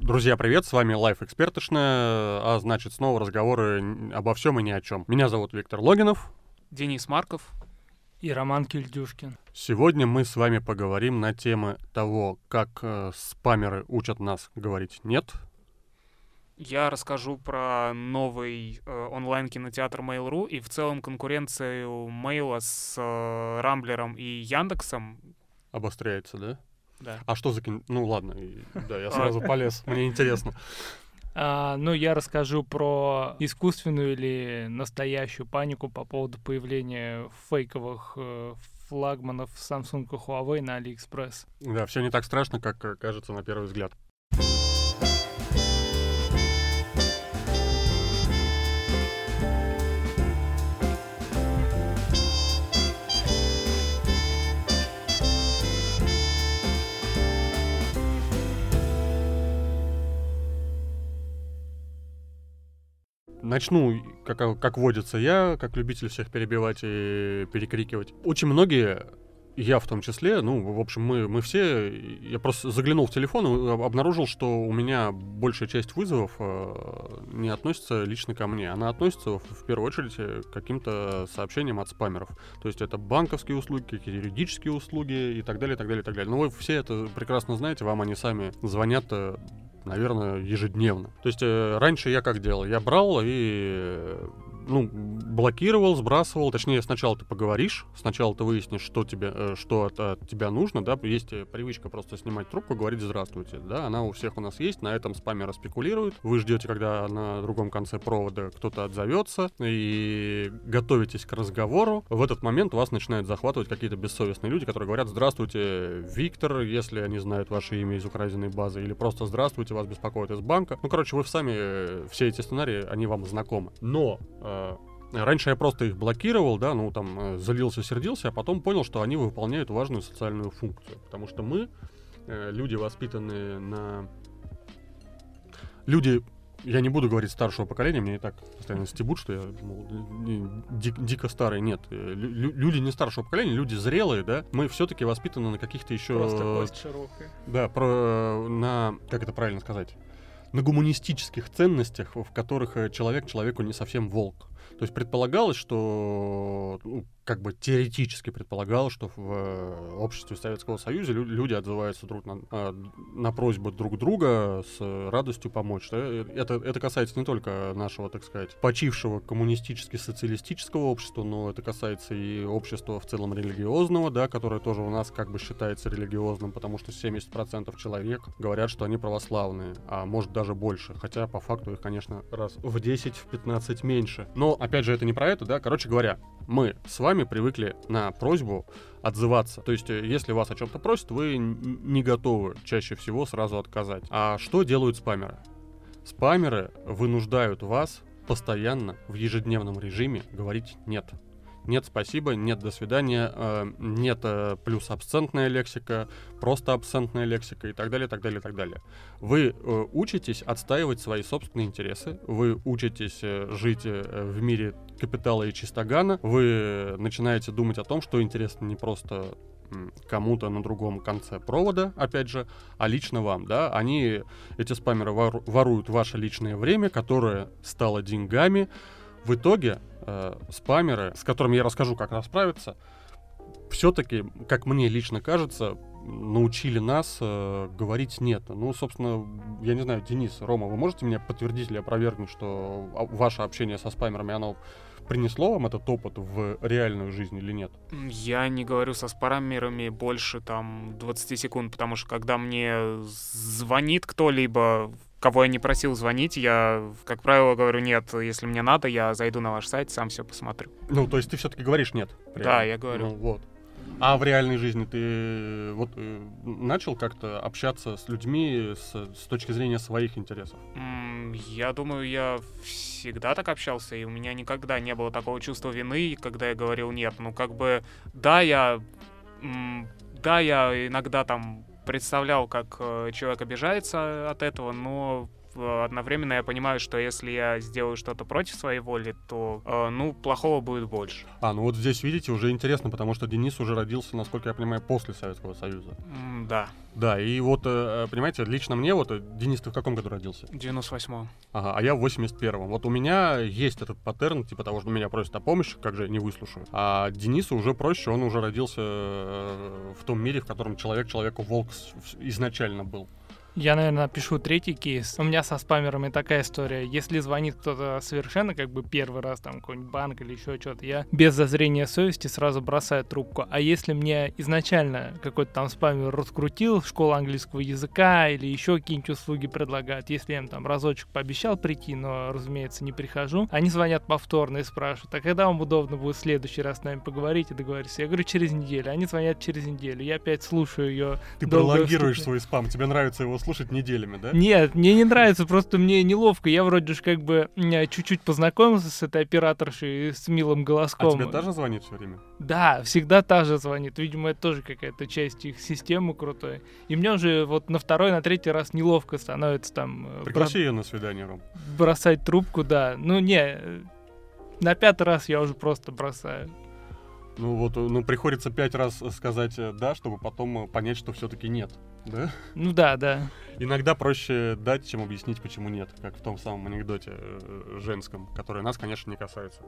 Друзья, привет, с вами Лайф Экспертошная, а значит снова разговоры обо всем и ни о чем. Меня зовут Виктор Логинов. Денис Марков. И Роман Кильдюшкин. Сегодня мы с вами поговорим на темы того, как э, спамеры учат нас говорить «нет», я расскажу про новый э, онлайн-кинотеатр Mail.ru и в целом конкуренцию Mail с э, Рамблером и Яндексом. Обостряется, да? Да. А что за кино? Ну ладно, да, я сразу полез, мне интересно. А, ну, я расскажу про искусственную или настоящую панику по поводу появления фейковых э, флагманов Samsung и Huawei на AliExpress. Да, все не так страшно, как э, кажется на первый взгляд. Начну, как, как водится я, как любитель всех перебивать и перекрикивать. Очень многие я в том числе, ну, в общем, мы, мы все, я просто заглянул в телефон и обнаружил, что у меня большая часть вызовов э, не относится лично ко мне. Она относится, в, в первую очередь, к каким-то сообщениям от спамеров. То есть это банковские услуги, какие-то юридические услуги и так далее, и так далее, и так далее. Но вы все это прекрасно знаете, вам они сами звонят э, наверное, ежедневно. То есть э, раньше я как делал? Я брал и ну, блокировал, сбрасывал. Точнее, сначала ты поговоришь, сначала ты выяснишь, что тебе, э, что от, от тебя нужно, да. Есть э, привычка просто снимать трубку, говорить «здравствуйте», да. Она у всех у нас есть, на этом спамеры спекулируют. Вы ждете, когда на другом конце провода кто-то отзовется, и готовитесь к разговору. В этот момент вас начинают захватывать какие-то бессовестные люди, которые говорят «Здравствуйте, Виктор», если они знают ваше имя из украденной базы, или просто «Здравствуйте, вас беспокоит из банка». Ну, короче, вы сами, э, все эти сценарии, они вам знакомы. Но Э, раньше я просто их блокировал, да, ну там э, залился, сердился, а потом понял, что они выполняют важную социальную функцию. Потому что мы, э, люди, воспитанные на... Люди, я не буду говорить старшего поколения, мне и так постоянно стебут, что я мол, ди, дико старый. Нет, лю, люди не старшего поколения, люди зрелые, да, мы все-таки воспитаны на каких-то еще... Просто кость широкая. Да, про, на... Как это правильно сказать? на гуманистических ценностях, в которых э, человек человеку не совсем волк. То есть предполагалось, что ну, как бы теоретически предполагалось, что в э, обществе Советского Союза люди отзываются друг на, а, на просьбы друг друга с радостью помочь. Это, это касается не только нашего, так сказать, почившего коммунистически-социалистического общества, но это касается и общества в целом религиозного, да, которое тоже у нас как бы считается религиозным, потому что 70% человек говорят, что они православные, а может даже больше, хотя по факту их, конечно, раз в 10-15 меньше. Но, опять же, это не про это, да, короче говоря, мы с вами сами привыкли на просьбу отзываться. То есть, э, если вас о чем-то просят, вы не готовы чаще всего сразу отказать. А что делают спамеры? Спамеры вынуждают вас постоянно в ежедневном режиме говорить «нет» нет спасибо, нет до свидания, э, нет э, плюс абсцентная лексика, просто абсцентная лексика и так далее, так далее, так далее. Вы э, учитесь отстаивать свои собственные интересы, вы учитесь э, жить э, в мире капитала и чистогана, вы начинаете думать о том, что интересно не просто кому-то на другом конце провода, опять же, а лично вам, да, они, эти спамеры воруют ваше личное время, которое стало деньгами, в итоге э, спамеры, с которыми я расскажу, как расправиться, все-таки, как мне лично кажется, научили нас э, говорить нет. Ну, собственно, я не знаю, Денис, Рома, вы можете меня подтвердить или опровергнуть, что ваше общение со спамерами, оно принесло вам этот опыт в реальную жизнь или нет? Я не говорю со спамерами больше там 20 секунд, потому что когда мне звонит кто-либо кого я не просил звонить, я, как правило, говорю нет. Если мне надо, я зайду на ваш сайт, сам все посмотрю. Ну, то есть ты все-таки говоришь нет? Да, я говорю. Ну, вот. А в реальной жизни ты вот э, начал как-то общаться с людьми с, с точки зрения своих интересов? Я думаю, я всегда так общался, и у меня никогда не было такого чувства вины, когда я говорил нет. Ну, как бы, да, я... Да, я иногда там представлял, как э, человек обижается от этого, но одновременно я понимаю, что если я сделаю что-то против своей воли, то, э, ну, плохого будет больше. А, ну вот здесь, видите, уже интересно, потому что Денис уже родился, насколько я понимаю, после Советского Союза. М, Да, Да, и вот, э, понимаете, лично мне, вот, э, Денис, ты в каком году родился? 98-м. Ага, а я в 81-м. Вот у меня есть этот паттерн, типа того, что меня просят о помощи, как же я не выслушаю. А Денису уже проще, он уже родился э, в том мире, в котором человек человеку волк в- изначально был. Я, наверное, напишу третий кейс. У меня со спамерами такая история. Если звонит кто-то совершенно как бы первый раз, там, какой-нибудь банк или еще что-то, я без зазрения совести сразу бросаю трубку. А если мне изначально какой-то там спамер раскрутил, школа английского языка или еще какие-нибудь услуги предлагают, если я им там разочек пообещал прийти, но, разумеется, не прихожу, они звонят повторно и спрашивают, а когда вам удобно будет в следующий раз с нами поговорить и договориться? Я говорю, через неделю. Они звонят через неделю. Я опять слушаю ее Ты пролонгируешь вступление. свой спам, тебе нравится его слушать неделями, да? Нет, мне не нравится, просто мне неловко. Я вроде же как бы м, чуть-чуть познакомился с этой операторшей, с милым А голоском. тебе даже звонит все время? Да, всегда та же звонит. Видимо, это тоже какая-то часть их системы крутой. И мне уже вот на второй, на третий раз неловко становится там э, Пригласи ее на свидание, Ром. бро- бросать трубку, да. Ну не, э, на пятый раз я уже просто бросаю. Ну вот, э, ну приходится пять раз сказать э, «да», чтобы потом э, понять, что все-таки нет, да? Ну да, да. Иногда проще дать, чем объяснить, почему нет, как в том самом анекдоте э, женском, который нас, конечно, не касается.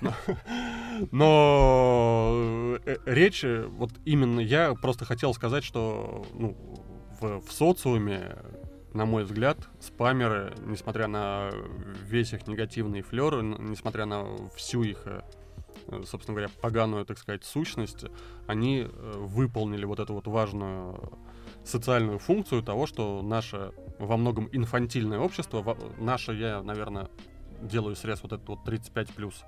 Но, но, э, речь, вот именно я просто хотел сказать, что ну, в, в социуме, на мой взгляд, спамеры, несмотря на весь их негативный флер, несмотря на всю их, э, собственно говоря, поганую, так сказать, сущность, они выполнили вот эту вот важную социальную функцию того, что наше во многом инфантильное общество, во- наше, я, наверное, делаю срез вот этот вот 35 плюс,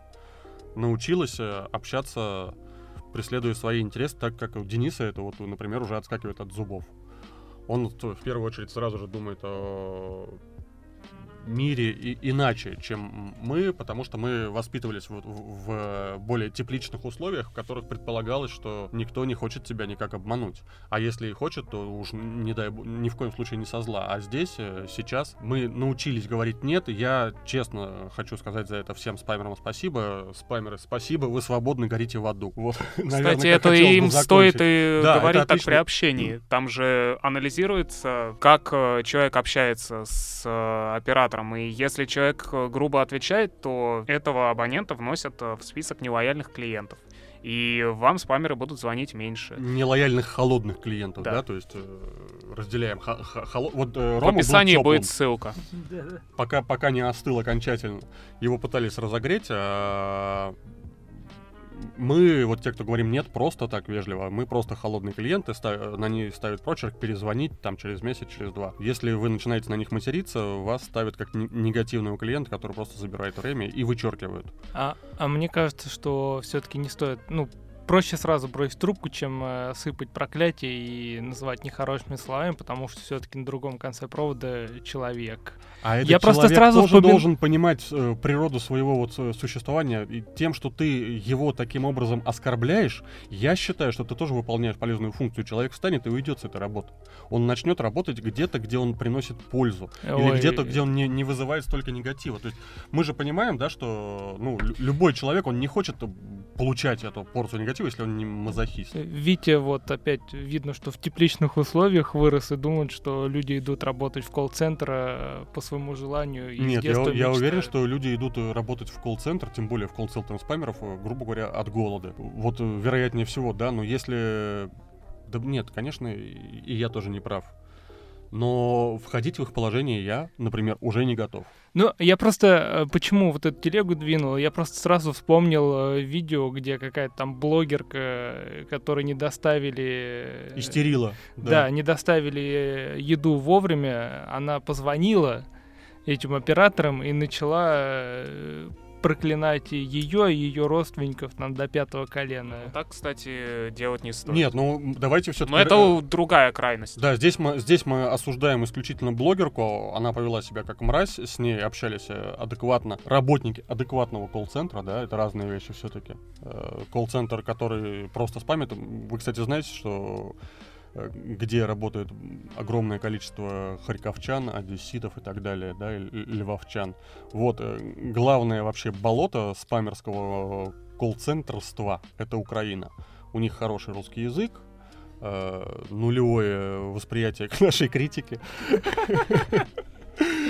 научилось э, общаться, преследуя свои интересы, так как у Дениса это вот, например, уже отскакивает от зубов. Он в первую очередь сразу же думает о мире и иначе, чем мы, потому что мы воспитывались вот в, в более тепличных условиях, в которых предполагалось, что никто не хочет тебя никак обмануть. А если и хочет, то уж не дай ни в коем случае не со зла. А здесь, э, сейчас, мы научились говорить нет. и Я честно хочу сказать за это всем спамерам спасибо. Спамеры, спасибо, вы свободны, горите в аду. Вот, наверное, Кстати, это им закончить. стоит и Да, говорить так при общении. Там же анализируется, как э, человек общается с э, оператором. И если человек э, грубо отвечает, то этого абонента вносят э, в список нелояльных клиентов. И вам спамеры будут звонить меньше. нелояльных холодных клиентов, да, Да. то есть э, разделяем. ха- ха- холо- Вот э, В Рома был описании тёплым. будет ссылка. пока, пока не остыл окончательно. Его пытались разогреть, а мы, вот те, кто говорим нет, просто так вежливо, мы просто холодные клиенты, ста- на них ставят прочерк, перезвонить там через месяц, через два. Если вы начинаете на них материться, вас ставят как не- негативного клиента, который просто забирает время и вычеркивают. А, а мне кажется, что все-таки не стоит, ну, проще сразу бросить трубку, чем э, сыпать проклятие и называть нехорошими словами, потому что все-таки на другом конце провода человек. А этот Я просто сразу тоже вспомин- должен понимать э, природу своего вот э, существования. И тем, что ты его таким образом оскорбляешь, я считаю, что ты тоже выполняешь полезную функцию. Человек встанет и уйдет с этой работы. Он начнет работать где-то, где он приносит пользу. Или Ой. где-то, где он не, не вызывает столько негатива. То есть мы же понимаем, да, что ну, лю- любой человек, он не хочет э, получать эту порцию негатива, если он не мазохист. Витя вот опять видно, что в тепличных условиях вырос и думает, что люди идут работать в колл-центр э, по своему желанию. И Нет, я, я уверен, что люди идут э, работать в колл-центр, тем более в колл-центр спамеров, э, грубо говоря, от голода. Вот э, вероятнее всего, да, но если... Да нет, конечно, и я тоже не прав. Но входить в их положение я, например, уже не готов. Ну, я просто, почему вот эту телегу двинул, я просто сразу вспомнил видео, где какая-то там блогерка, которой не доставили... Истерила. Да, не доставили еду вовремя, она позвонила этим операторам и начала э, проклинать и ее, и ее родственников там до пятого колена. Так, кстати, делать не стоит. Нет, ну давайте все-таки... Но это другая крайность. Да, здесь мы, здесь мы осуждаем исключительно блогерку. Она повела себя как мразь, с ней общались э, адекватно. Работники адекватного колл-центра, да, это разные вещи все-таки. Колл-центр, который просто спамит. Вы, кстати, знаете, что э, где работает огромное количество харьковчан, одесситов и так далее, да, и львовчан. Вот, э, главное вообще болото спамерского колл-центрства — это Украина. У них хороший русский язык, э, нулевое восприятие к нашей критике.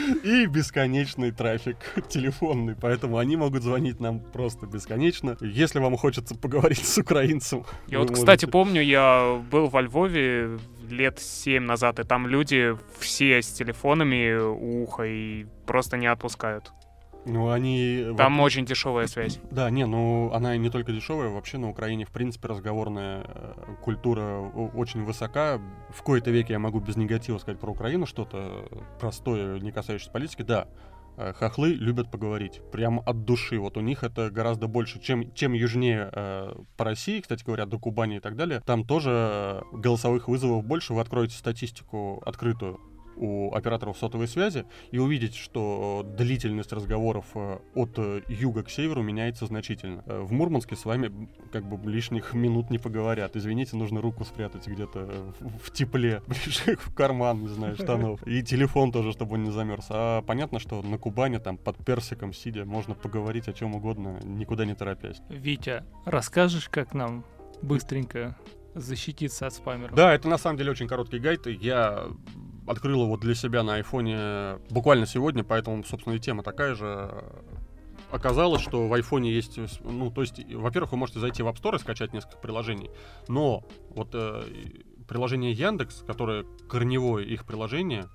И бесконечный трафик телефонный, поэтому они могут звонить нам просто бесконечно. Если вам хочется поговорить с украинцем... Я вот, кстати, помню, я был во Львове лет семь назад, и там люди все с телефонами у уха и просто не отпускают. Ну, они... Там вот... очень дешевая связь. Да, не, ну, она не только дешевая, вообще на Украине, в принципе, разговорная э, культура очень высока. В кои-то веке я могу без негатива сказать про Украину что-то простое, не касающееся политики. Да, э, хохлы любят поговорить. Прям от души. Вот у них это гораздо больше, чем, чем южнее э, по России, кстати говоря, до Кубани и так далее. Там тоже голосовых вызовов больше. Вы откроете статистику открытую у операторов сотовой связи и увидеть, что длительность разговоров э, от э, юга к северу меняется значительно. Э, в Мурманске с вами как бы лишних минут не поговорят. Извините, нужно руку спрятать где-то в тепле, в карман, не знаю, штанов. И телефон тоже, чтобы он не замерз. А понятно, что на Кубани там под персиком сидя можно поговорить о чем угодно, никуда не торопясь. Витя, расскажешь, как нам быстренько защититься от спамеров? Да, это на самом деле очень короткий гайд. Я открыл его для себя на айфоне буквально сегодня, поэтому, собственно, и тема такая же. Оказалось, что в айфоне есть, ну, то есть, во-первых, вы можете зайти в App Store и скачать несколько приложений, но вот э, приложение Яндекс, которое корневое их приложение,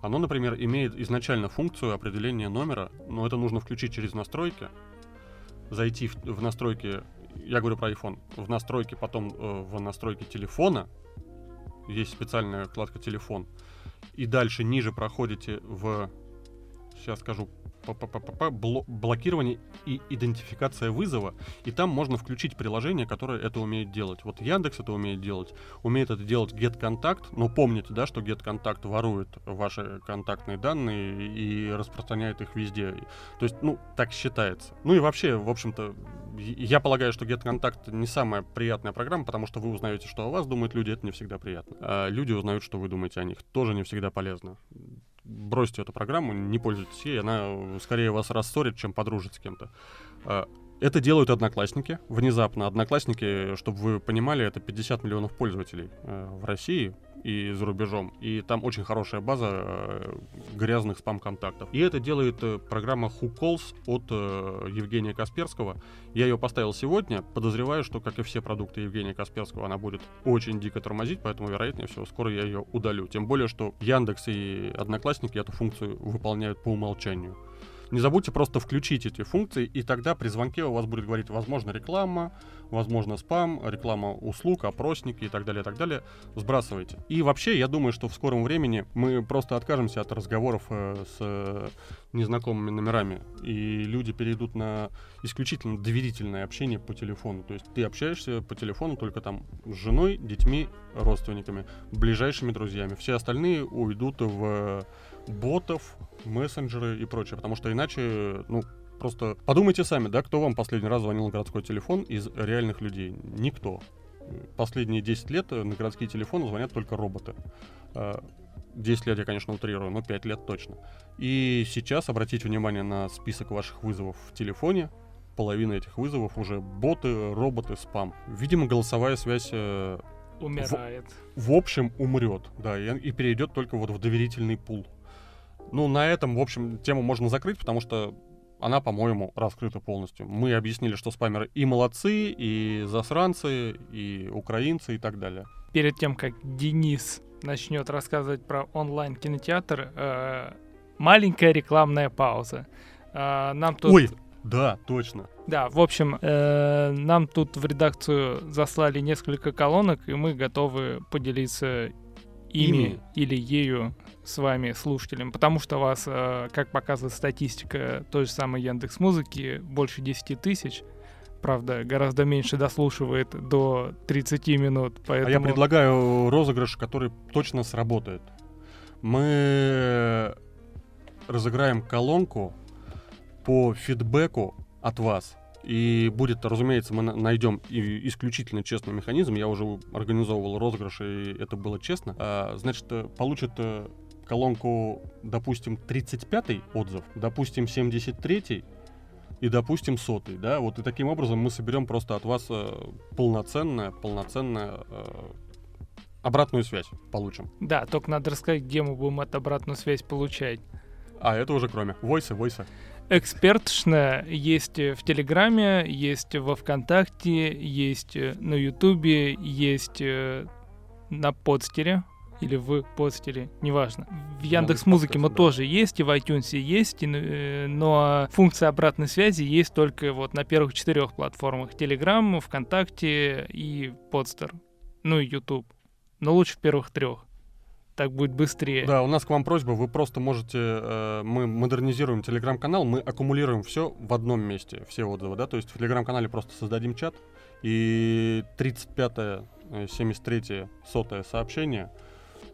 оно, например, имеет изначально функцию определения номера, но это нужно включить через настройки, зайти в, в настройки, я говорю про iPhone, в настройки, потом э, в настройки телефона, есть специальная вкладка телефон, и дальше ниже проходите в, сейчас скажу, блокирование и идентификация вызова, и там можно включить приложение, которое это умеет делать. Вот Яндекс это умеет делать, умеет это делать GetContact, но помните, да, что GetContact ворует ваши контактные данные и распространяет их везде. То есть, ну, так считается. Ну и вообще, в общем-то, я полагаю, что GetContact не самая приятная программа, потому что вы узнаете, что о вас думают люди, это не всегда приятно. А люди узнают, что вы думаете о них, тоже не всегда полезно бросьте эту программу, не пользуйтесь ей, она скорее вас рассорит, чем подружит с кем-то. А, это делают одноклассники. Внезапно одноклассники, чтобы вы понимали, это 50 миллионов пользователей э, в России и за рубежом. И там очень хорошая база э, грязных спам-контактов. И это делает э, программа Who Calls от э, Евгения Касперского. Я ее поставил сегодня. Подозреваю, что, как и все продукты Евгения Касперского, она будет очень дико тормозить, поэтому, вероятнее всего, скоро я ее удалю. Тем более, что Яндекс и Одноклассники эту функцию выполняют по умолчанию. Не забудьте просто включить эти функции, и тогда при звонке у вас будет говорить, возможно, реклама, возможно, спам, реклама услуг, опросники и так далее, и так далее. Сбрасывайте. И вообще, я думаю, что в скором времени мы просто откажемся от разговоров э, с э, незнакомыми номерами, и люди перейдут на исключительно доверительное общение по телефону. То есть ты общаешься по телефону только там с женой, детьми, родственниками, ближайшими друзьями. Все остальные уйдут в ботов, мессенджеры и прочее, потому что иначе, ну, просто подумайте сами, да, кто вам последний раз звонил на городской телефон из реальных людей? Никто. Последние 10 лет на городские телефоны звонят только роботы. 10 а, лет я, конечно, утрирую, но 5 лет точно. И сейчас обратите внимание на список ваших вызовов в телефоне. Половина этих вызовов уже боты, роботы, спам. Видимо, голосовая связь э, умирает. В, в общем, умрет, да, и, и перейдет только вот в доверительный пул. Ну, на этом, в общем, тему можно закрыть, потому что она, по-моему, раскрыта полностью. Мы объяснили, что спамеры и молодцы, и засранцы, и украинцы, и так далее. Перед тем, как Денис начнет рассказывать про онлайн-кинотеатр, э, маленькая рекламная пауза. Э, нам тут... Ой, да, точно. Да, в общем, э, нам тут в редакцию заслали несколько колонок, и мы готовы поделиться ими, ими. или ею с вами, слушателем, потому что вас, э, как показывает статистика той же самой Яндекс Музыки, больше 10 тысяч, правда, гораздо меньше дослушивает до 30 минут. Поэтому... А я предлагаю розыгрыш, который точно сработает. Мы разыграем колонку по фидбэку от вас И будет, разумеется, мы на- найдем и исключительно честный механизм. Я уже организовывал розыгрыш, и это было честно. А, значит, э, получит э, колонку, допустим, 35-й отзыв, допустим, 73-й и, допустим, сотый, да, вот и таким образом мы соберем просто от вас э, полноценное, полноценное обратную связь получим. Да, только надо рассказать, где мы будем эту обратную связь получать. А, это уже кроме. Войса, войса. Экспертшная есть в Телеграме, есть во Вконтакте, есть э, на Ютубе, есть э, на подстере или в подстере, неважно. В Яндекс Музыке мы да. тоже есть, и в iTunes есть, и, э, но функция обратной связи есть только вот на первых четырех платформах. Телеграм, ВКонтакте и подстер. Ну и Ютуб. Но лучше в первых трех. Так будет быстрее. Да, у нас к вам просьба, вы просто можете, э, мы модернизируем телеграм-канал, мы аккумулируем все в одном месте, все отзывы, да, то есть в телеграм-канале просто создадим чат, и 35-е, э, 73-е, 100 сообщение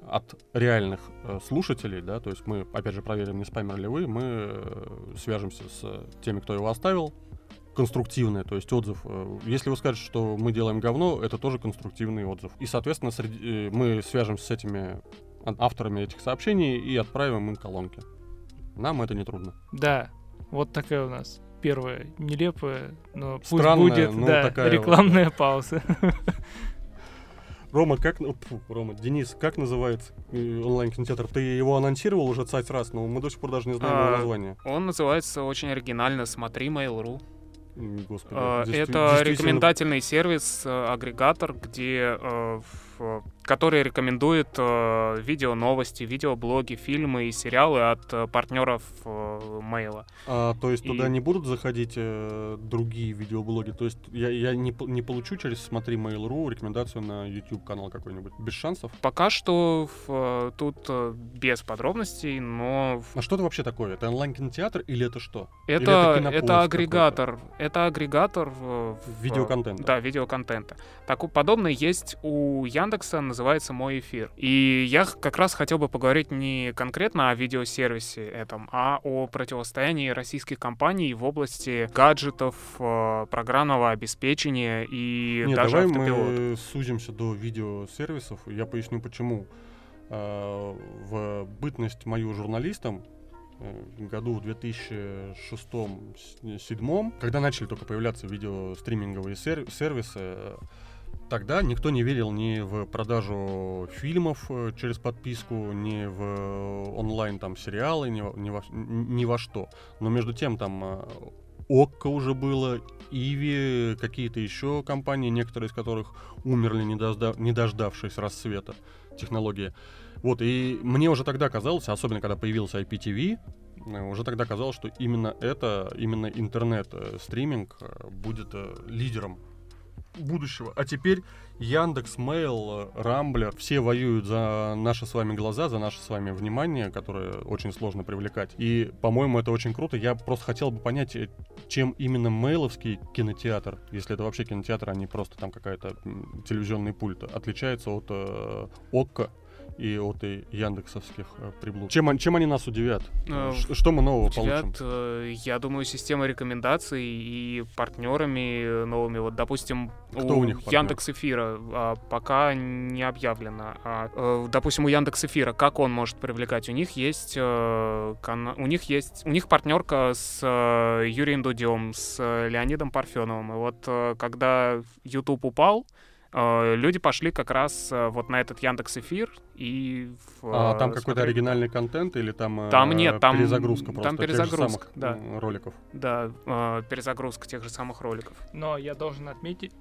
от реальных э, слушателей, да, то есть мы, опять же, проверим, не спамер ли вы, мы э, свяжемся с теми, кто его оставил, конструктивный, то есть отзыв. э, Если вы скажете, что мы делаем говно, это тоже конструктивный отзыв. И, соответственно, среди, э, мы свяжемся с этими авторами этих сообщений и отправим им колонки. Нам это не трудно. Да, вот такая у нас первая нелепая, но пусть Странная, будет но да, такая вот, рекламная пауза. Рома, как... на- Фу, Рома, Денис, как называется э, онлайн-кинотеатр? Ты его анонсировал уже цать раз, но мы до сих пор даже не знаем его А, название. Он называется очень оригинально «Смотри Mail.ru». Господи. А, действи- Это действительно- рекомендательный сервис, э, агрегатор, где, э, который рекомендует э, видео новости, видеоблоги, фильмы и сериалы от э, партнеров э, мейла. А, то есть туда И- не будут заходить э, другие видеоблоги? То есть я, я не, не получу через «Смотри Mail.ru» рекомендацию на YouTube-канал какой-нибудь? Без шансов? Пока что в- тут э, без подробностей, но А что это вообще такое? Это онлайн-кинотеатр или это что? Или это, это это, кинопоиск агрегатор. Это агрегатор в- Видеоконтента. Да, видеоконтента. Так, подобное есть у Яндекса, называется «Мой эфир». И я как раз хотел бы поговорить не конкретно о видеосервисе этом, а о противостоянии российских компаний в области гаджетов, э, программного обеспечения и Нет, даже давай автопилота. мы сузимся до видеосервисов. Я поясню, почему. А, В бытность мою журналистом э, году в 2006-2007, когда начали только появляться видеостриминговые сер- сервисы, э, тогда никто не верил ни в продажу фильмов э, через подписку, ни в онлайн там сериалы, ни во, ни во, что. Но между тем там э, Окко уже было, Иви, какие-то еще компании, некоторые из которых умерли, не, дожда- не дождавшись рассвета технологии. Вот, и мне уже тогда казалось, особенно когда появился IPTV, э, уже тогда казалось, что именно это, именно интернет-стриминг э, будет э, лидером будущего. А теперь Яндекс, Mail, Рамблер, все воюют за наши с вами глаза, за наше с вами внимание, которое очень сложно привлекать. И, по-моему, это очень круто. Я просто хотел бы понять, э, чем именно мейловский кинотеатр, если это вообще кинотеатр, а не просто там какая-то телевизионный пульт, отличается от э, ОККО и от э, яндексовских э, приблуд. Чем, чем они нас удивят? Э, Что мы нового Удивят, получим? э, я думаю, система рекомендаций и партнерами новыми. Вот, допустим, Кто у них партнер? Яндекс Эфира а, пока не объявлено. А, э, допустим, у Яндекс Эфира, как он может привлекать? У них есть, э, кана- у них есть, у них партнерка с э, Юрием Дудем, с э, Леонидом Парфеновым. И вот э, когда YouTube упал, э, люди пошли как раз э, вот на этот Яндекс Эфир и в, А там э, какой-то оригинальный контент или там, э, Там нет, там- перезагрузка там просто тех же перезагрузка, самых, да. роликов? Да, э, перезагрузка тех же самых роликов. Но я должен отметить...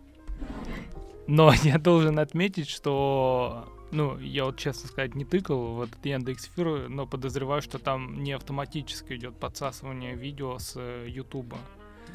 Но я должен отметить, что... Ну, я вот, честно сказать, не тыкал в этот Яндекс.Эфир, но подозреваю, что там не автоматически идет подсасывание видео с э, Ютуба.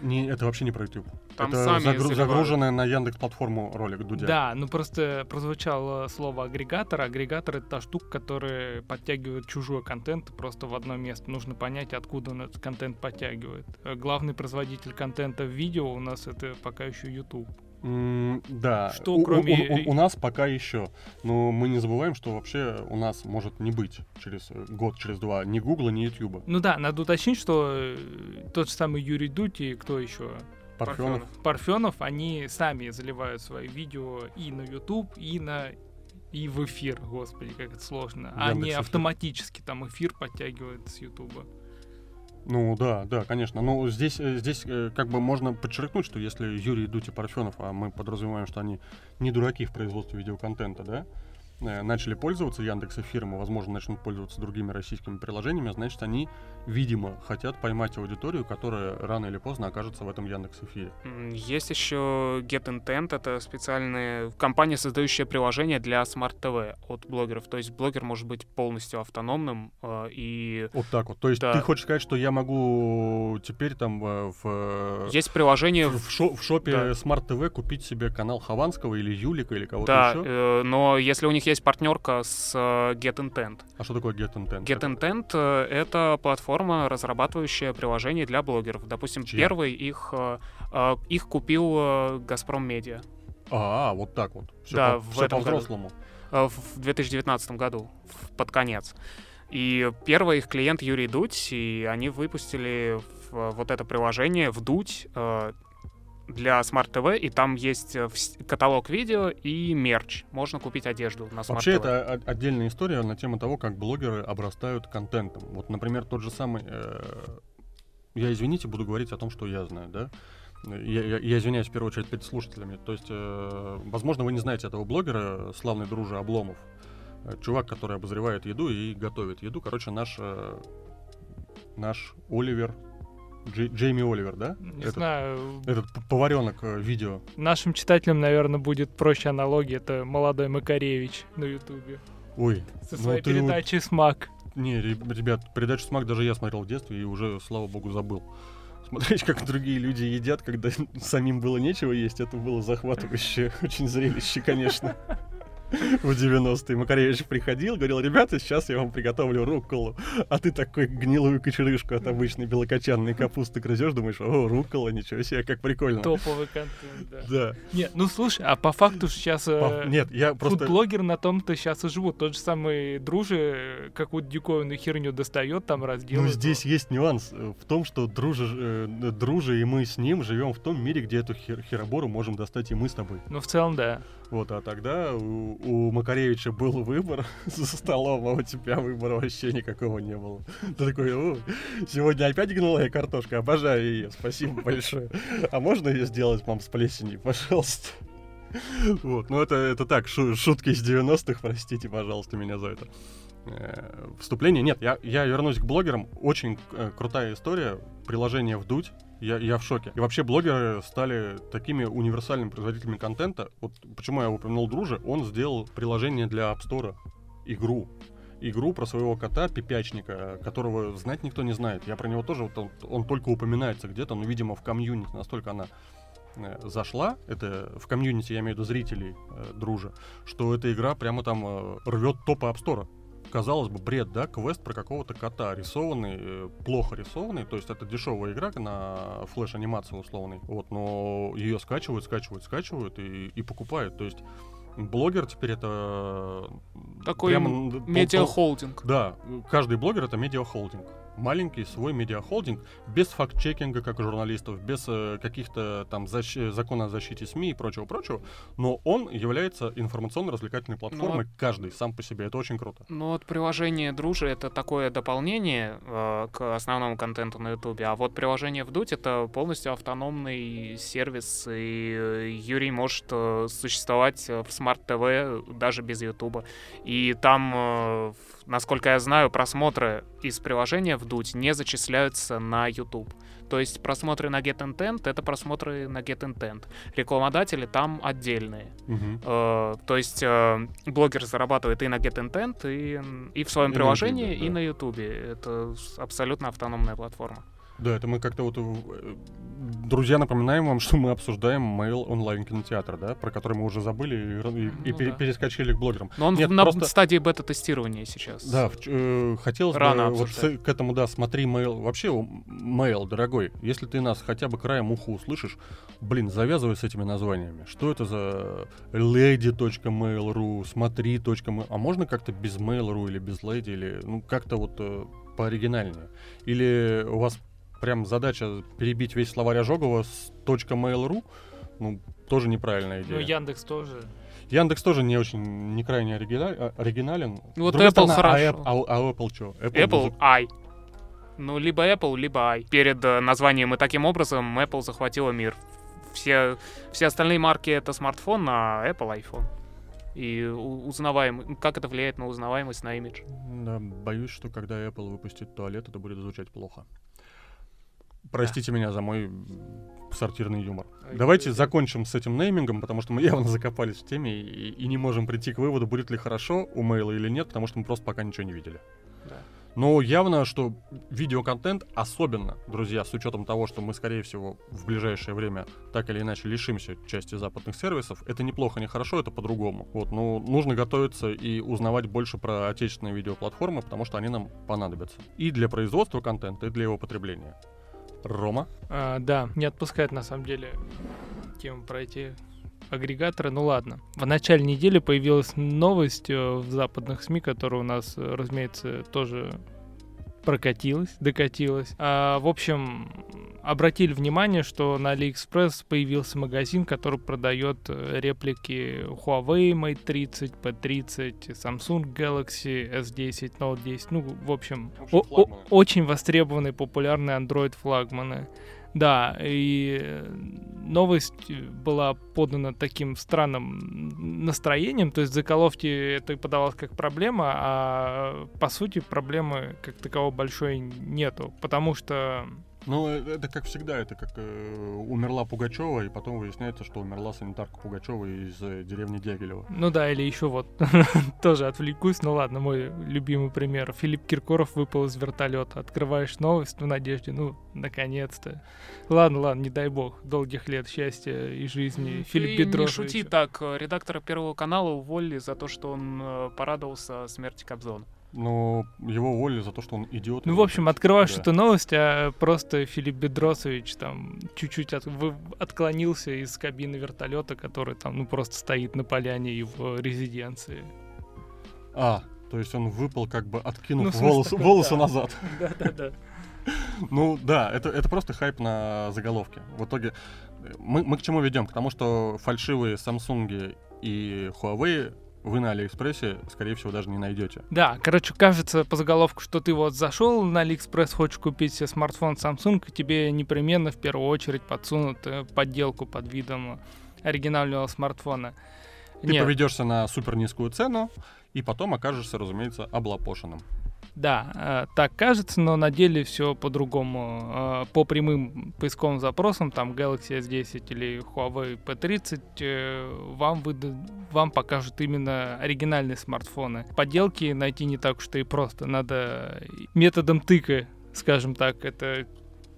Не, это вообще не про YouTube. Там это сами загру- загруженная на Яндекс платформу ролик Дудя. Да, ну просто прозвучало слово агрегатор. Агрегатор — это та штука, которая подтягивает чужой контент просто в одно место. Нужно понять, откуда он этот контент подтягивает. Главный производитель контента в видео у нас это пока еще YouTube. М, да. Что, У- кроме- у, у- у нас пока еще. Но мы не забываем, что вообще у нас может не быть через э, год, через два ни Гугла, ни Ютуба. Ну да, надо уточнить, что э, тот же самый Юрий Дудь и кто еще? Парфенов. Парфенов, они сами заливают свои видео и на YouTube, и на и в эфир, господи, как это сложно. Они Яндекс.Эфир. автоматически там эфир подтягивают с Ютуба. Ну да, да, конечно. Но здесь, э, здесь э, как бы можно подчеркнуть, что если Юрий Дудь и Парфенов, а мы подразумеваем, что они не дураки в производстве видеоконтента, да, начали пользоваться Яндекс Эфиром и, возможно, начнут пользоваться другими российскими приложениями, значит, они, видимо, хотят поймать аудиторию, которая рано или поздно окажется в этом Яндекс Эфире. Есть еще Get Intent, это специальная компания, создающая приложение для TV от блогеров. То есть блогер может быть полностью автономным э, и Вот так вот. То есть Да. ты хочешь сказать, что я могу теперь там э, в, есть приложение в, шо- в шопе Да. TV купить себе канал Хованского или Юлика или кого-то Да, еще? э, но если у них есть партнерка с э, Get Intent. А что такое Get Intent? Get Intent э, — это платформа, разрабатывающая приложения для блогеров. Допустим, Чья? первый их, э, их купил Газпром Медиа А, вот так вот. Все Да, по, в всё этом году. по-взрослому. э, в 2019 году, под конец. И первый их клиент Юрий Дудь, и они выпустили вот это приложение в Дудь для Smart TV, и там есть э, каталог видео и мерч. Можно купить одежду на Smart Вообще, TV. это отдельная история на тему того, как блогеры обрастают контентом. Вот, например, тот же самый... э, я, извините, буду говорить о том, что я знаю, да? Я, я- я извиняюсь в первую очередь перед слушателями. То есть, э, возможно, вы не знаете этого блогера, славный дружи Обломов. Э, Чувак, который обозревает еду и готовит еду. Короче, наш, э, наш Оливер, Джей- Джейми Оливер, да? Не Этот, знаю, этот поваренок э, видео. нашим читателям, наверное, будет проще аналогия. Это молодой Макаревич на Ютубе Ой, со ну своей ты вот- передачей «Смак». Не, ре- ребят, передачу «Смак» даже я смотрел в детстве и уже, слава богу, забыл. Смотреть, как другие люди едят, когда самим было нечего есть, это было захватывающее очень зрелище, конечно. В 90-е Макаревич приходил, говорил, ребята, сейчас я вам приготовлю рукколу. А ты такой гнилую кочерышку от обычной белокочанной капусты грызешь, думаешь, о, руккола, ничего себе, как прикольно. Топовый контент, да. Да. Нет, ну слушай, а по факту сейчас По- Нет, я просто... фудблогер на том-то сейчас и живут. Тот же самый Дружи э, какую-то диковинную херню достает, там Ну, разделывает. здесь есть нюанс э, в том, что дружи, э, дружи и мы с ним живем в том мире, где эту хер- херобору можем достать и мы с тобой. Ну, в целом, да. Вот, а тогда у, у Макаревича был выбор за столом, а у тебя выбора вообще никакого не было. Ты такой, «О, сегодня опять гнулая картошка, обожаю ее, спасибо большое. А можно ее сделать, мам, с плесенью, пожалуйста? Вот, ну это, это так, шу- шутки из 90-х, простите, пожалуйста, меня за это. Э, Вступление, нет, я, я вернусь к блогерам. Очень э, крутая история, приложение вдуть. Я, я в шоке. И вообще блогеры стали такими универсальными производителями контента. Вот почему я упомянул Дружи, он сделал приложение для App Store, игру. Игру про своего кота, пипячника, которого знать никто не знает. Я про него тоже, вот он, он только упоминается где-то, но, видимо, в комьюнити настолько она э, зашла, это в комьюнити, я имею в виду зрителей э, Дружи, что эта игра прямо там э, рвет топы App Store. Казалось бы, бред, да, квест про какого-то кота, рисованный, э, плохо рисованный, то есть это дешевая игра на флеш-анимации условной, вот, но ее скачивают, скачивают, скачивают и, и покупают, то есть блогер теперь это... Такой Медиахолдинг. да, каждый блогер это медиахолдинг. Маленький свой медиахолдинг, без факт-чекинга, как журналистов, без э, каких-то там защ- закона о защите СМИ и прочего-прочего, но он является информационно-развлекательной платформой, каждый сам по себе. Это очень круто. Ну вот приложение Дружи это такое дополнение э, к основному контенту на Ютубе, а вот приложение Вдуть это полностью автономный сервис, и Юрий может э, существовать э, в TV даже без Ютуба. И там, э, насколько я знаю, просмотры из приложения Вдуть не зачисляются на YouTube. То есть просмотры на Get Intent — это просмотры на Get Intent. Рекламодатели там отдельные. Мгм. Э, то есть э, блогер зарабатывает и на Get Intent, и, и в своем И на приложении, Ютубе, и да. на Ютубе. Это абсолютно автономная платформа. Да, это мы как-то вот... э, Друзья, напоминаем вам, что мы обсуждаем Mail онлайн кинотеатр, да, про который мы уже забыли и, и- и Ну пере- да. перескочили к блогерам. Но он Нет, на просто- стадии бета-тестирования сейчас. Да, в э, хотелось Рано бы вот обсуждать. с- к этому, да, смотри, mail. Вообще, mail, дорогой, если ты нас хотя бы краем уха услышишь, блин, завязывай с этими названиями. Что это за lady.mail.ru, смотри.mail, а можно как-то без mail.ru или без lady, или, ну, как-то вот э, пооригинальнее? Или у вас прям задача перебить весь словарь Ожогова с .mail.ru, ну, тоже неправильная идея. Ну, Яндекс тоже. Яндекс тоже не очень, не крайне оригиналь- а- оригинален. Ну, вот Apple стороны, а хорошо. App- А, а Apple что? Apple музыку- i. Ну, либо Apple, либо i. Перед э, названием и таким образом Apple захватила мир. Все, все остальные марки это смартфон, а Apple iPhone. И у- узнаваемый. Как это влияет на узнаваемость, на имидж? Да, боюсь, что когда Apple выпустит туалет, это будет звучать плохо. Простите меня за мой сортирный юмор. Ай, Давайте ай, ай. закончим с этим неймингом, потому что мы явно закопались в теме и, и не можем прийти к выводу, будет ли хорошо у мейла или нет, потому что мы просто пока ничего не видели. Да. Но явно, что видеоконтент, особенно, друзья, с учетом того, что мы, скорее всего, в ближайшее время так или иначе лишимся части западных сервисов, это неплохо, не хорошо, это по-другому. Вот, но нужно готовиться и узнавать больше про отечественные видеоплатформы, потому что они нам понадобятся. И для производства контента, и для его потребления. Рома? А, да, не отпускает на самом деле тему про эти агрегаторы. Ну ладно. В начале недели появилась новость э, в западных СМИ, которая у нас, э, разумеется, тоже прокатилась, докатилась. А, в общем, обратили внимание, что на AliExpress появился магазин, который продает э, реплики Huawei Mate 30, P30, Samsung Galaxy S10, Note 10. Ну, в общем, В общем, о- о- флагманы. очень востребованные, популярные Android флагманы. Да, и новость была подана таким странным настроением, то есть в заколовке это подавалось как проблема, а по сути проблемы как такового большой нету, потому что Ну, э, это как всегда, это как э, умерла Пугачева, и потом выясняется, что умерла санитарка Пугачева из э, деревни Дягилева. Ну да, или еще вот тоже отвлекусь, ну ладно, мой любимый пример. Филипп Киркоров выпал из вертолета. Открываешь новость в надежде, ну, наконец-то. Ладно, ладно, не дай бог, долгих лет счастья и жизни. Филипп Ты не шути так. э, Редактора Первого канала уволили за то, что он э, порадовался смерти Кобзона. Но его уволили за то, что он идиот. Ну, в общем, открываешь Да. эту новость, а просто Филипп Бедросович там чуть-чуть от- вы- отклонился из кабины вертолета, который там, ну, просто стоит на поляне его резиденции. А, то есть он выпал, как бы откинув Ну, в волосы, такой, волосы да. назад. Да-да-да. Ну да, это, это просто хайп на заголовке. В итоге э, мы, мы к чему ведем? К тому, что фальшивые Samsung и Huawei вы на Алиэкспрессе, скорее всего, даже не найдете. Да, короче, кажется по заголовку, что ты вот зашел на AliExpress, хочешь купить себе смартфон Samsung, и тебе непременно в первую очередь подсунут э, подделку под видом оригинального смартфона. Ты Нет, поведешься на супер низкую цену, и потом окажешься, разумеется, облапошенным. Да, э, так кажется, но на деле все по-другому. Э, По прямым поисковым запросам, там Galaxy S10 или Huawei P30, э, вам, выда- вам покажут именно оригинальные смартфоны. Подделки найти не так уж и просто. Надо методом тыка, скажем так, это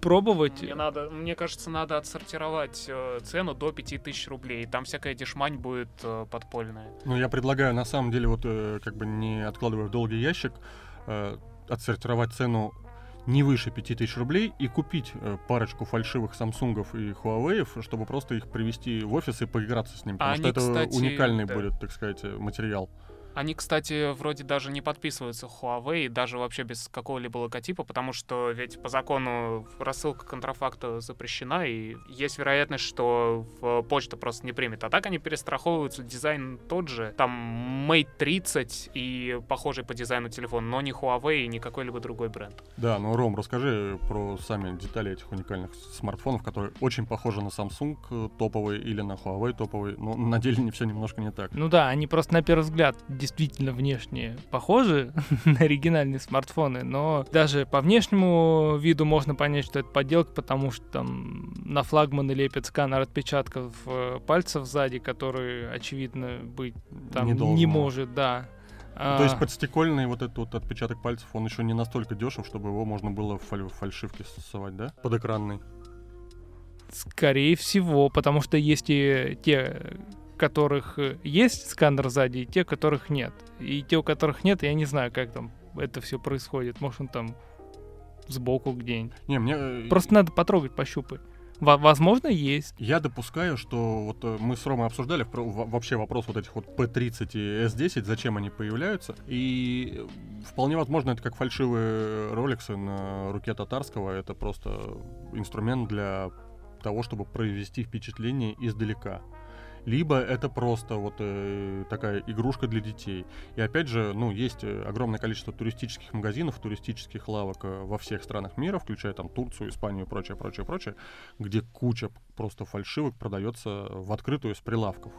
пробовать. Мне, надо, мне кажется, надо отсортировать э, цену до 5000 рублей. Там всякая дешмань будет э, подпольная. Ну, я предлагаю, на самом деле, вот э, как бы не откладывая в долгий ящик, э, отсортировать цену не выше 5000 рублей и купить э, парочку фальшивых Самсунгов и Huawei, чтобы просто их привести в офис и поиграться с ним. Потому А что они, это кстати, уникальный да. будет, так сказать, э, материал. Они, кстати, вроде даже не подписываются Huawei, даже вообще без какого-либо логотипа, потому что ведь по закону рассылка контрафакта запрещена, и есть вероятность, что почта просто не примет. А так они перестраховываются, дизайн тот же. Там Mate 30 и похожий по дизайну телефон, но не Huawei и не какой-либо другой бренд. Да, ну, Ром, расскажи про сами детали этих уникальных смартфонов, которые очень похожи на Samsung э, топовый или на Huawei топовый, но на деле не все немножко не так. Ну да, они просто на первый взгляд действительно внешне похожи на оригинальные смартфоны, но даже по внешнему виду можно понять, что это подделка, потому что там на флагманы лепят сканер отпечатков э, пальцев сзади, который, очевидно, быть там Не не, может, да. То есть А, подстекольный вот этот вот отпечаток пальцев, он еще не настолько дешев, чтобы его можно было в фаль- фальшивке совать, да? Подэкранный. Скорее всего, потому что есть и те, которых э, есть сканер сзади, и те, которых нет. И те, у которых нет, я не знаю, как там это все происходит. Может, он там сбоку где-нибудь. Не, мне... э, Просто надо потрогать, пощупать. Во- возможно, есть. Я допускаю, что вот э, мы с Ромой обсуждали вообще вопрос вот этих вот P30 и S10, зачем они появляются. И вполне возможно, это как фальшивые роликсы на руке татарского. Это просто инструмент для того, чтобы произвести впечатление издалека. Либо это просто вот э, такая игрушка для детей. И опять же, ну, есть э, огромное количество туристических магазинов, туристических лавок э, во всех странах мира, включая там Турцию, Испанию и прочее, прочее, прочее, где куча просто фальшивок продается в открытую с прилавков.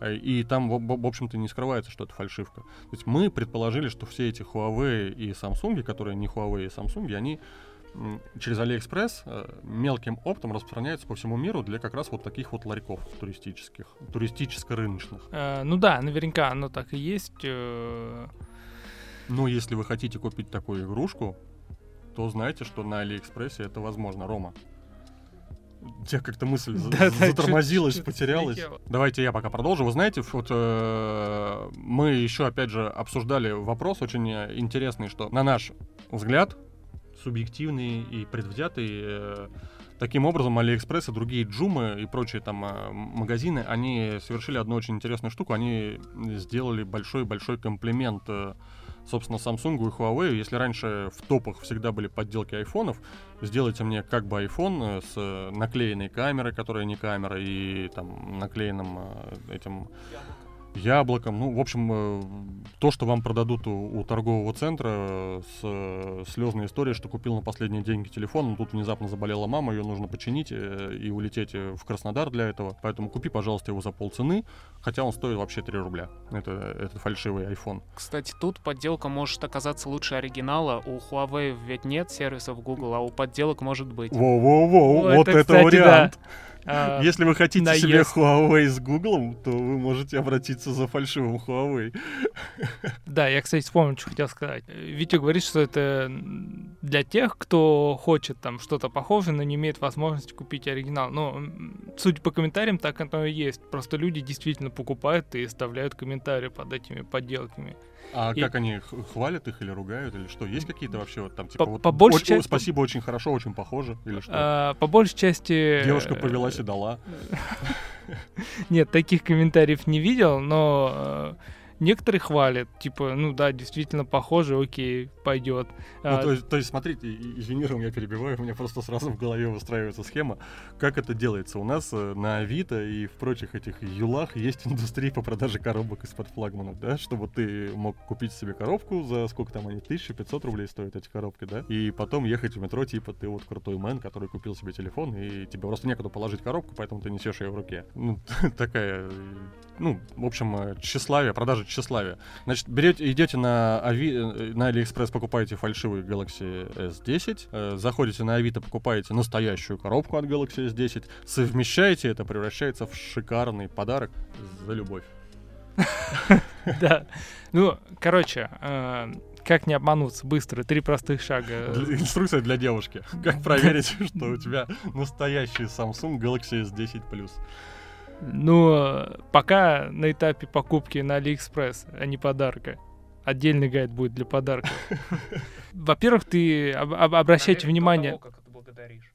Э, И там, в, общем-то, не скрывается, что это фальшивка. То есть мы предположили, что все эти Huawei и Samsung, которые не Huawei и Samsung, они через AliExpress э, мелким оптом распространяются по всему миру для как раз вот таких вот ларьков туристических, туристическо-рыночных. Э, ну да, наверняка оно так и есть. э, Но если вы хотите купить такую игрушку, то знайте, что на Алиэкспрессе это возможно. Рома. У тебя как-то мысль за- затормозилась, чё-то потерялась. слетело. Давайте я пока продолжу. Вы знаете, вот э, мы еще опять же обсуждали вопрос очень э, интересный, что на наш взгляд субъективный и предвзятый. э, Таким образом, Алиэкспресс и другие Джумы и прочие там э, магазины, они совершили одну очень интересную штуку. Они сделали большой-большой комплимент, э, собственно, Samsung и Huawei. Если раньше в топах всегда были подделки айфонов, сделайте мне как бы iPhone э, с наклеенной камерой, которая не камера, и там наклеенным этим яблоком. Ну, в общем, э, то, что вам продадут у, у торгового центра э, с э, слезной историей, что купил на последние деньги телефон, но тут внезапно заболела мама, ее нужно починить и улететь в Краснодар для этого. Поэтому купи, пожалуйста, его за полцены, хотя он стоит вообще 3 рубля. Это, это фальшивый iPhone. Кстати, тут подделка может оказаться лучше оригинала. У Huawei ведь нет сервисов Google, а у подделок может быть. Воу-воу-воу, Ну, вот это, это, кстати, вариант. А, Если вы хотите наезд. себе Huawei с Google, то вы можете обратиться за фальшивым Huawei. Да, я, кстати, вспомнил, что хотел сказать. Витя говорит, что это для тех, кто хочет там что-то похожее, но не имеет возможности купить оригинал. Но, судя по комментариям, так оно и есть. Просто люди действительно покупают и оставляют комментарии под этими подделками. А И- как они хвалят их или ругают, или что? Есть какие-то вообще вот там, типа, По- вот, по большей очень- части- спасибо, очень хорошо, очень похоже, или что? А, по большей части... Девушка э, повелась и дала. Нет, таких комментариев не видел, но э, некоторые хвалят. Типа, ну да, действительно похоже, окей, пойдет. Ну, то, есть, то есть, смотрите, извини, я перебиваю, у меня просто сразу в голове выстраивается схема, как это делается. У нас э, на Авито и в прочих этих юлах есть индустрия по продаже коробок из-под флагманов, да, чтобы ты мог купить себе коробку за сколько там они, 1500 рублей стоят эти коробки, да, и потом ехать в метро, типа, ты вот крутой мэн, который купил себе телефон, и тебе просто некуда положить коробку, поэтому ты несешь ее в руке. Ну, такая, э, ну, в общем, э, тщеславие, продажа тщеславия. Значит, берете, идете на, Ави, э, на Алиэкспресс, покупаете фальшивый Galaxy S10, э, заходите на Авито, покупаете настоящую коробку от Galaxy S10, совмещаете это, превращается в шикарный подарок за любовь. Да. Ну, короче, э, как не обмануться? Быстро, три простых шага. Инструкция для девушки. Как проверить, что у тебя настоящий Samsung Galaxy S10 Plus. Ну, э, пока на этапе покупки на Алиэкспресс, а не подарка. Отдельный гайд будет для подарка. Во-первых, ты об- об- обращайте внимание... как ты благодаришь.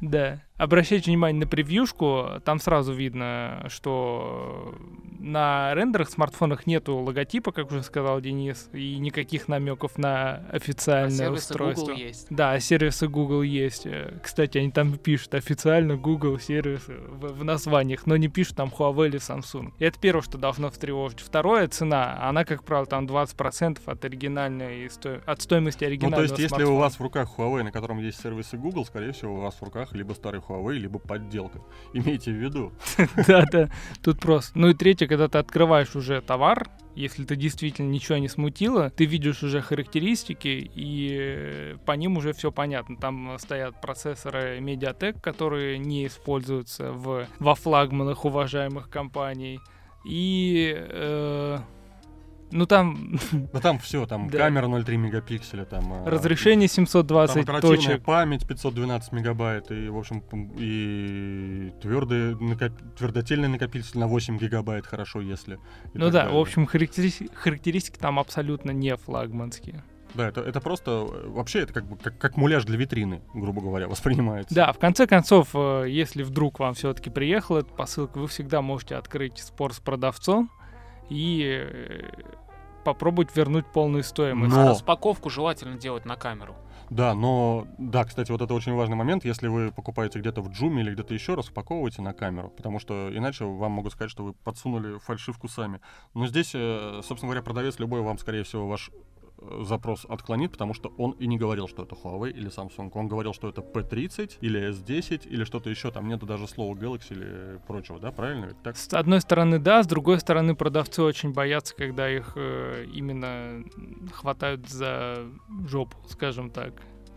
Да. Обращайте внимание на превьюшку, там сразу видно, что на рендерах смартфонах нету логотипа, как уже сказал Денис, и никаких намеков на А официальное сервисы устройство. Google есть. Да, сервисы Google есть. Кстати, они там пишут официально Google сервисы в, в названиях, но не пишут там Huawei или Samsung. И это первое, что должно встревожить. Второе, цена. Она, как правило, там 20% от оригинальной сто- от стоимости Ну, оригинального то есть, если у смартфона. вас в руках Huawei, на котором есть сервисы Google, скорее всего, у вас в руках либо старый Huawei, либо подделка. Имейте в виду. Да, да, тут просто. Ну и третье, когда ты открываешь уже товар, если ты действительно ничего не смутило, ты видишь уже характеристики, и э, по ним уже все понятно. Там стоят процессоры Mediatek, которые не используются в, во флагманах уважаемых компаний. И... э, ну там Ну там все, там Да. камера 0,3 мегапикселя, там... э, разрешение Там 720 оперативная точек. память 512 мегабайт и, в общем, и твердый, твердотельный накопитель на 8 гигабайт, хорошо, если. Ну да, далее. в общем, характеристики, характеристики там абсолютно не флагманские. Да, это, это просто... э, Вообще, это как бы как, как муляж для витрины, грубо говоря, воспринимается. Да, в конце концов, э, если вдруг вам все-таки приехала эта посылка, вы всегда можете открыть спор с продавцом и э, попробовать вернуть полную стоимость. Но- А распаковку желательно делать на камеру. Да, но... Да, кстати, вот это очень важный момент. Если вы покупаете где-то в Джуме или где-то еще, распаковывайте на камеру. Потому что иначе вам могут сказать, что вы подсунули фальшивку сами. Но здесь, э, собственно говоря, продавец любой вам, скорее всего, ваш запрос отклонит, потому что он и не говорил, что это Huawei или Samsung. Он говорил, что это P30 или S10 или что-то еще. Там нету даже слова Galaxy или прочего, да? Правильно ведь так? С одной стороны, да, с другой стороны, продавцы очень боятся, когда их э, именно хватают за жопу, скажем так.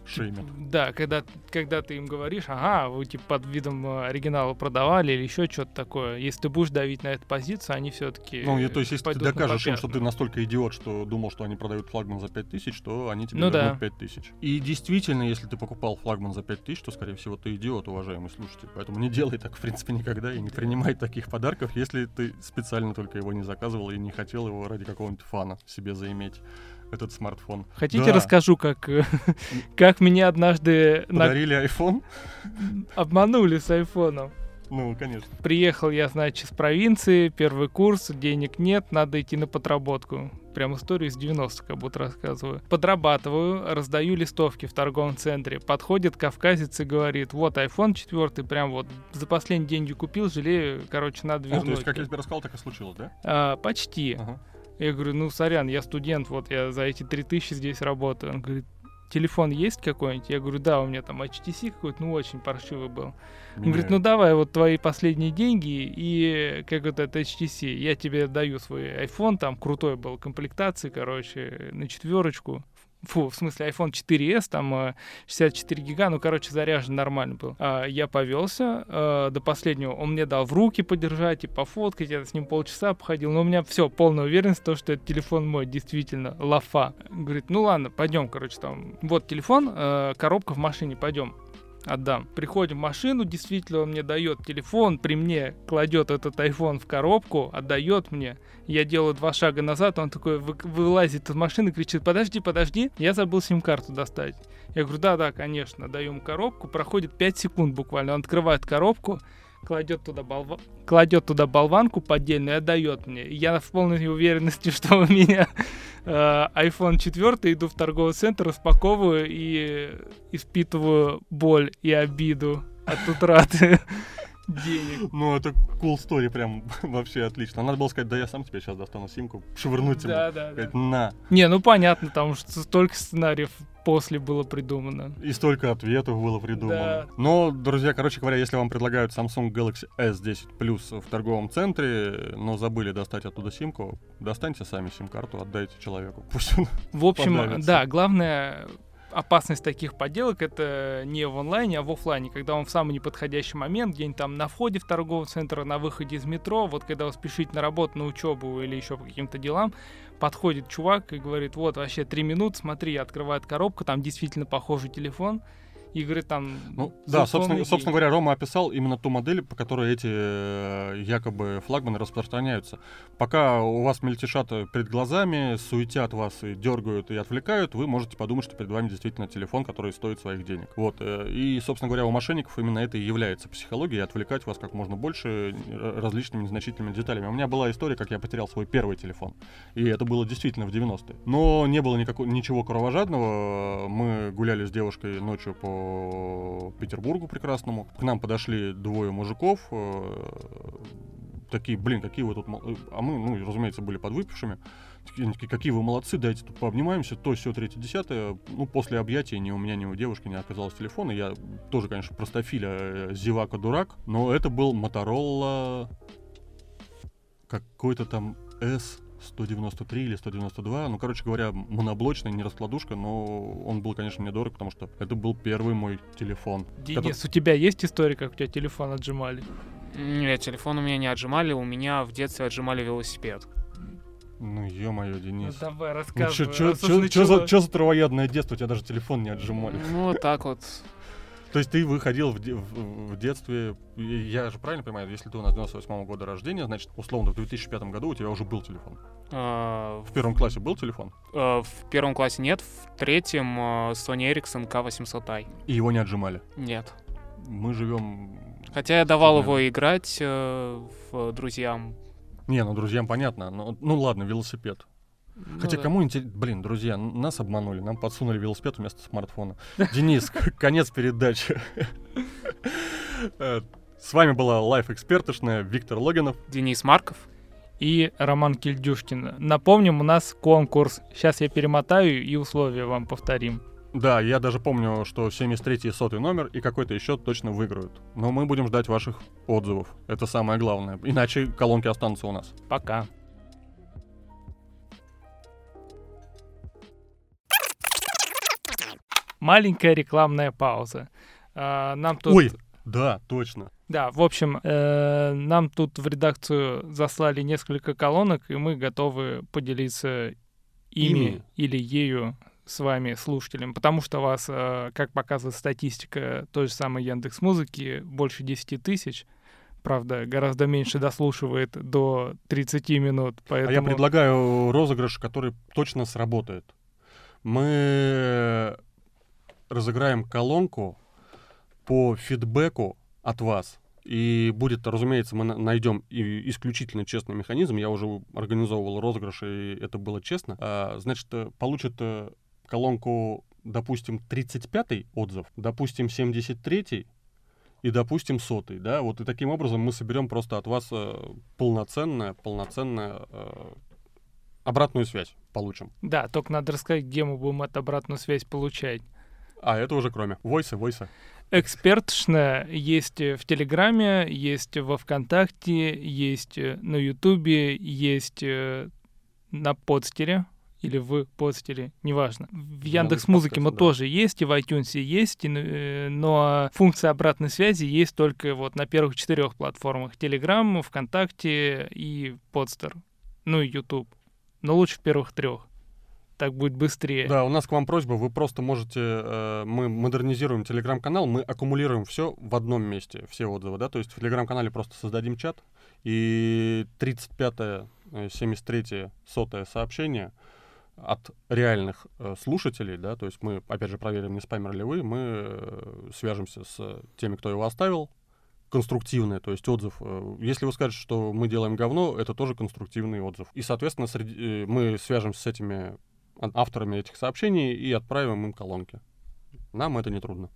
Шеймят. Да, когда, когда ты им говоришь, ага, вы типа под видом э, оригинала продавали или еще что-то такое. Если ты будешь давить на эту позицию, они все-таки. Ну, и то есть, если ты докажешь им, что ты настолько идиот, что думал, что они продают флагман за 5000, то они тебе Ну вернут да. 5000. И действительно, если ты покупал флагман за 5000, то, скорее всего, ты идиот, уважаемый слушатель. Поэтому не делай так, в принципе, никогда и не принимай таких подарков, если ты специально только его не заказывал и не хотел его ради какого-нибудь фана себе заиметь этот смартфон. Хотите, Да. расскажу, как, э, как меня однажды на- Подарили iPhone? обманули с айфоном. Ну, конечно. Приехал я, значит, из провинции, первый курс, денег нет, надо идти на подработку. Прям историю из 90-х как будто рассказываю. Подрабатываю, раздаю листовки в торговом центре. Подходит кавказец и говорит, вот iPhone 4, прям вот за последние деньги купил, жалею, короче, надо А, вернуть. то есть, как я тебе рассказал, так и случилось, да? «А, почти. Ага. Я говорю, ну, сорян, я студент, вот я за эти 3000 здесь работаю. Он говорит, телефон есть какой-нибудь? Я говорю, да, у меня там HTC какой-то, ну, очень паршивый был. Он говорит, ну Меняю. давай вот твои последние деньги и как вот это HTC, я тебе даю свой iPhone, там крутой был комплектации, короче, на четверочку. Фу, в смысле iPhone 4s, там э, 64 гига, ну, короче, заряжен нормально был. А, я повелся э, до последнего, он мне дал в руки подержать и пофоткать, я с ним полчаса походил, но у меня все, полная уверенность, в том, что этот телефон мой, действительно, лафа. Говорит, ну ладно, пойдем, короче, там, вот телефон, э, коробка в машине, пойдем отдам. Приходим в машину, действительно он мне дает телефон, при мне кладет этот iPhone в коробку, отдает мне. Я делаю два шага назад, он такой вы- вылазит из машины, кричит, подожди, подожди, я забыл сим-карту достать. Я говорю, да-да, конечно, даю ему коробку, проходит 5 секунд буквально, он открывает коробку, кладет туда, болва... кладет туда болванку поддельную и отдает мне. Я в полной уверенности, что у меня э, iPhone 4, иду в торговый центр, распаковываю и испытываю боль и обиду от утраты денег. Ну, это cool story, прям вообще отлично. Надо было сказать, да я сам тебе сейчас достану симку, швырнуть ему. Да, да, да. На. Не, ну понятно, потому что столько сценариев после было придумано. И столько ответов было придумано. Да. Но, друзья, короче говоря, если вам предлагают Samsung Galaxy S10 Plus в торговом центре, но забыли достать оттуда симку, достаньте сами сим-карту, отдайте человеку. Пусть он... В общем, Подавится. да, главное опасность таких подделок это не в онлайне, а в оффлайне, когда он в самый неподходящий момент, где-нибудь там на входе в торговый центр, на выходе из метро, вот когда вы спешите на работу, на учебу или еще по каким-то делам, подходит чувак и говорит, вот вообще три минуты, смотри, открывает коробку, там действительно похожий телефон, и говорит там... Ну, да, собственно, собственно деньги. говоря, Рома описал именно ту модель, по которой эти э, якобы флагманы распространяются. Пока у вас мельтешат перед глазами, суетят вас и дергают и отвлекают, вы можете подумать, что перед вами действительно телефон, который стоит своих денег. Вот. э, И, собственно говоря, у мошенников именно это и является психологией, отвлекать вас как можно больше э, различными незначительными деталями. У меня была история, как я потерял свой первый телефон. И это было действительно в 90-е. Но не было никакого, ничего кровожадного. Мы гуляли с девушкой ночью по Петербургу прекрасному. К нам подошли двое мужиков. э, Такие, блин, какие вы тут... э, А мы, ну, разумеется, были подвыпившими. Такие, какие вы молодцы, дайте тут пообнимаемся, то, все, третье, десятое. Ну, после объятия ни у меня, ни у девушки не оказалось телефона. Я тоже, конечно, простофиля, э, зевака-дурак, но это был Motorola какой-то там S 193 или 192. Ну, короче говоря, моноблочный, не раскладушка, но он был, конечно, мне дорог, потому что это был первый мой телефон. Денис, у тебя есть история, как у тебя телефон отжимали? Нет, телефон у меня не отжимали, у меня в детстве отжимали велосипед. Ну, ё-моё, Ну, Денис. давай, Ну, рассказывай. чё, чё- уж чё- чё за, чё за травоядное детство? У тебя даже телефон не отжимали. Ну, вот так вот. То есть ты выходил в, де- в- детстве, я же правильно понимаю, если ты у нас 98 года рождения, значит, условно, в 2005 году у тебя уже был телефон. А, В первом классе был телефон, э, В первом классе нет, в третьем э, Sony Ericsson K800i. и его не отжимали. Нет. Мы живем... Хотя я давал его играть э, в друзьям. Не, ну, друзьям понятно. но- ну, ладно, велосипед. Ну Хотя да. кому интересно... Блин, друзья, нас обманули. Нам подсунули велосипед вместо смартфона. Денис, конец передачи. Э, С вами была Лайф Экспертошная, Виктор Логинов. Денис Марков. И Роман Кильдюшкин. Напомним, у нас конкурс. Сейчас я перемотаю и условия вам повторим. Да, я даже помню, что 73-й сотый номер и какой-то еще точно выиграют. Но мы будем ждать ваших отзывов. Это самое главное. Иначе колонки останутся у нас. Пока. Маленькая рекламная пауза. А, Нам тут... Ой, да, точно. Да, в общем, э, нам тут в редакцию заслали несколько колонок, и мы готовы поделиться ими, Ими. или ею с вами, слушателем, потому что вас, э, как показывает статистика той же самой Яндекс Музыки, больше 10 тысяч. Правда, гораздо меньше дослушивает до 30 минут, поэтому... А я предлагаю розыгрыш, который точно сработает. Мы разыграем колонку по фидбэку от вас. И будет, разумеется, мы на- найдем исключительно честный механизм. Я уже организовывал розыгрыш, и это было честно. А, значит, э, получит э, колонку, допустим, 35-й отзыв, допустим, 73-й и, допустим, сотый, да, вот и таким образом мы соберем просто от вас э, полноценное, полноценное э, обратную связь получим. Да, только надо рассказать, где мы будем эту обратную связь получать. А это уже кроме. Войса, войса. Экспертшная есть в Телеграме, есть во Вконтакте, есть э, на Ютубе, есть э, на подстере или в подстере, неважно. В Яндекс Музыке мы да. тоже есть, и в iTunes есть, и, э, но функция обратной связи есть только вот на первых четырех платформах. Телеграм, ВКонтакте и подстер. Ну и Ютуб. Но лучше в первых трех. Так будет быстрее. Да, у нас к вам просьба, вы просто можете, э, мы модернизируем телеграм-канал, мы аккумулируем все в одном месте, все отзывы, да, то есть в телеграм-канале просто создадим чат, и 35-е, э, 73-е, 100 сообщение от реальных э, слушателей, да, то есть мы, опять же, проверим, не спамер ли вы, мы э, свяжемся с теми, кто его оставил, конструктивное, то есть отзыв. Э, Если вы скажете, что мы делаем говно, это тоже конструктивный отзыв. И, соответственно, среди, э, мы свяжемся с этими авторами этих сообщений и отправим им колонки. Нам это не трудно.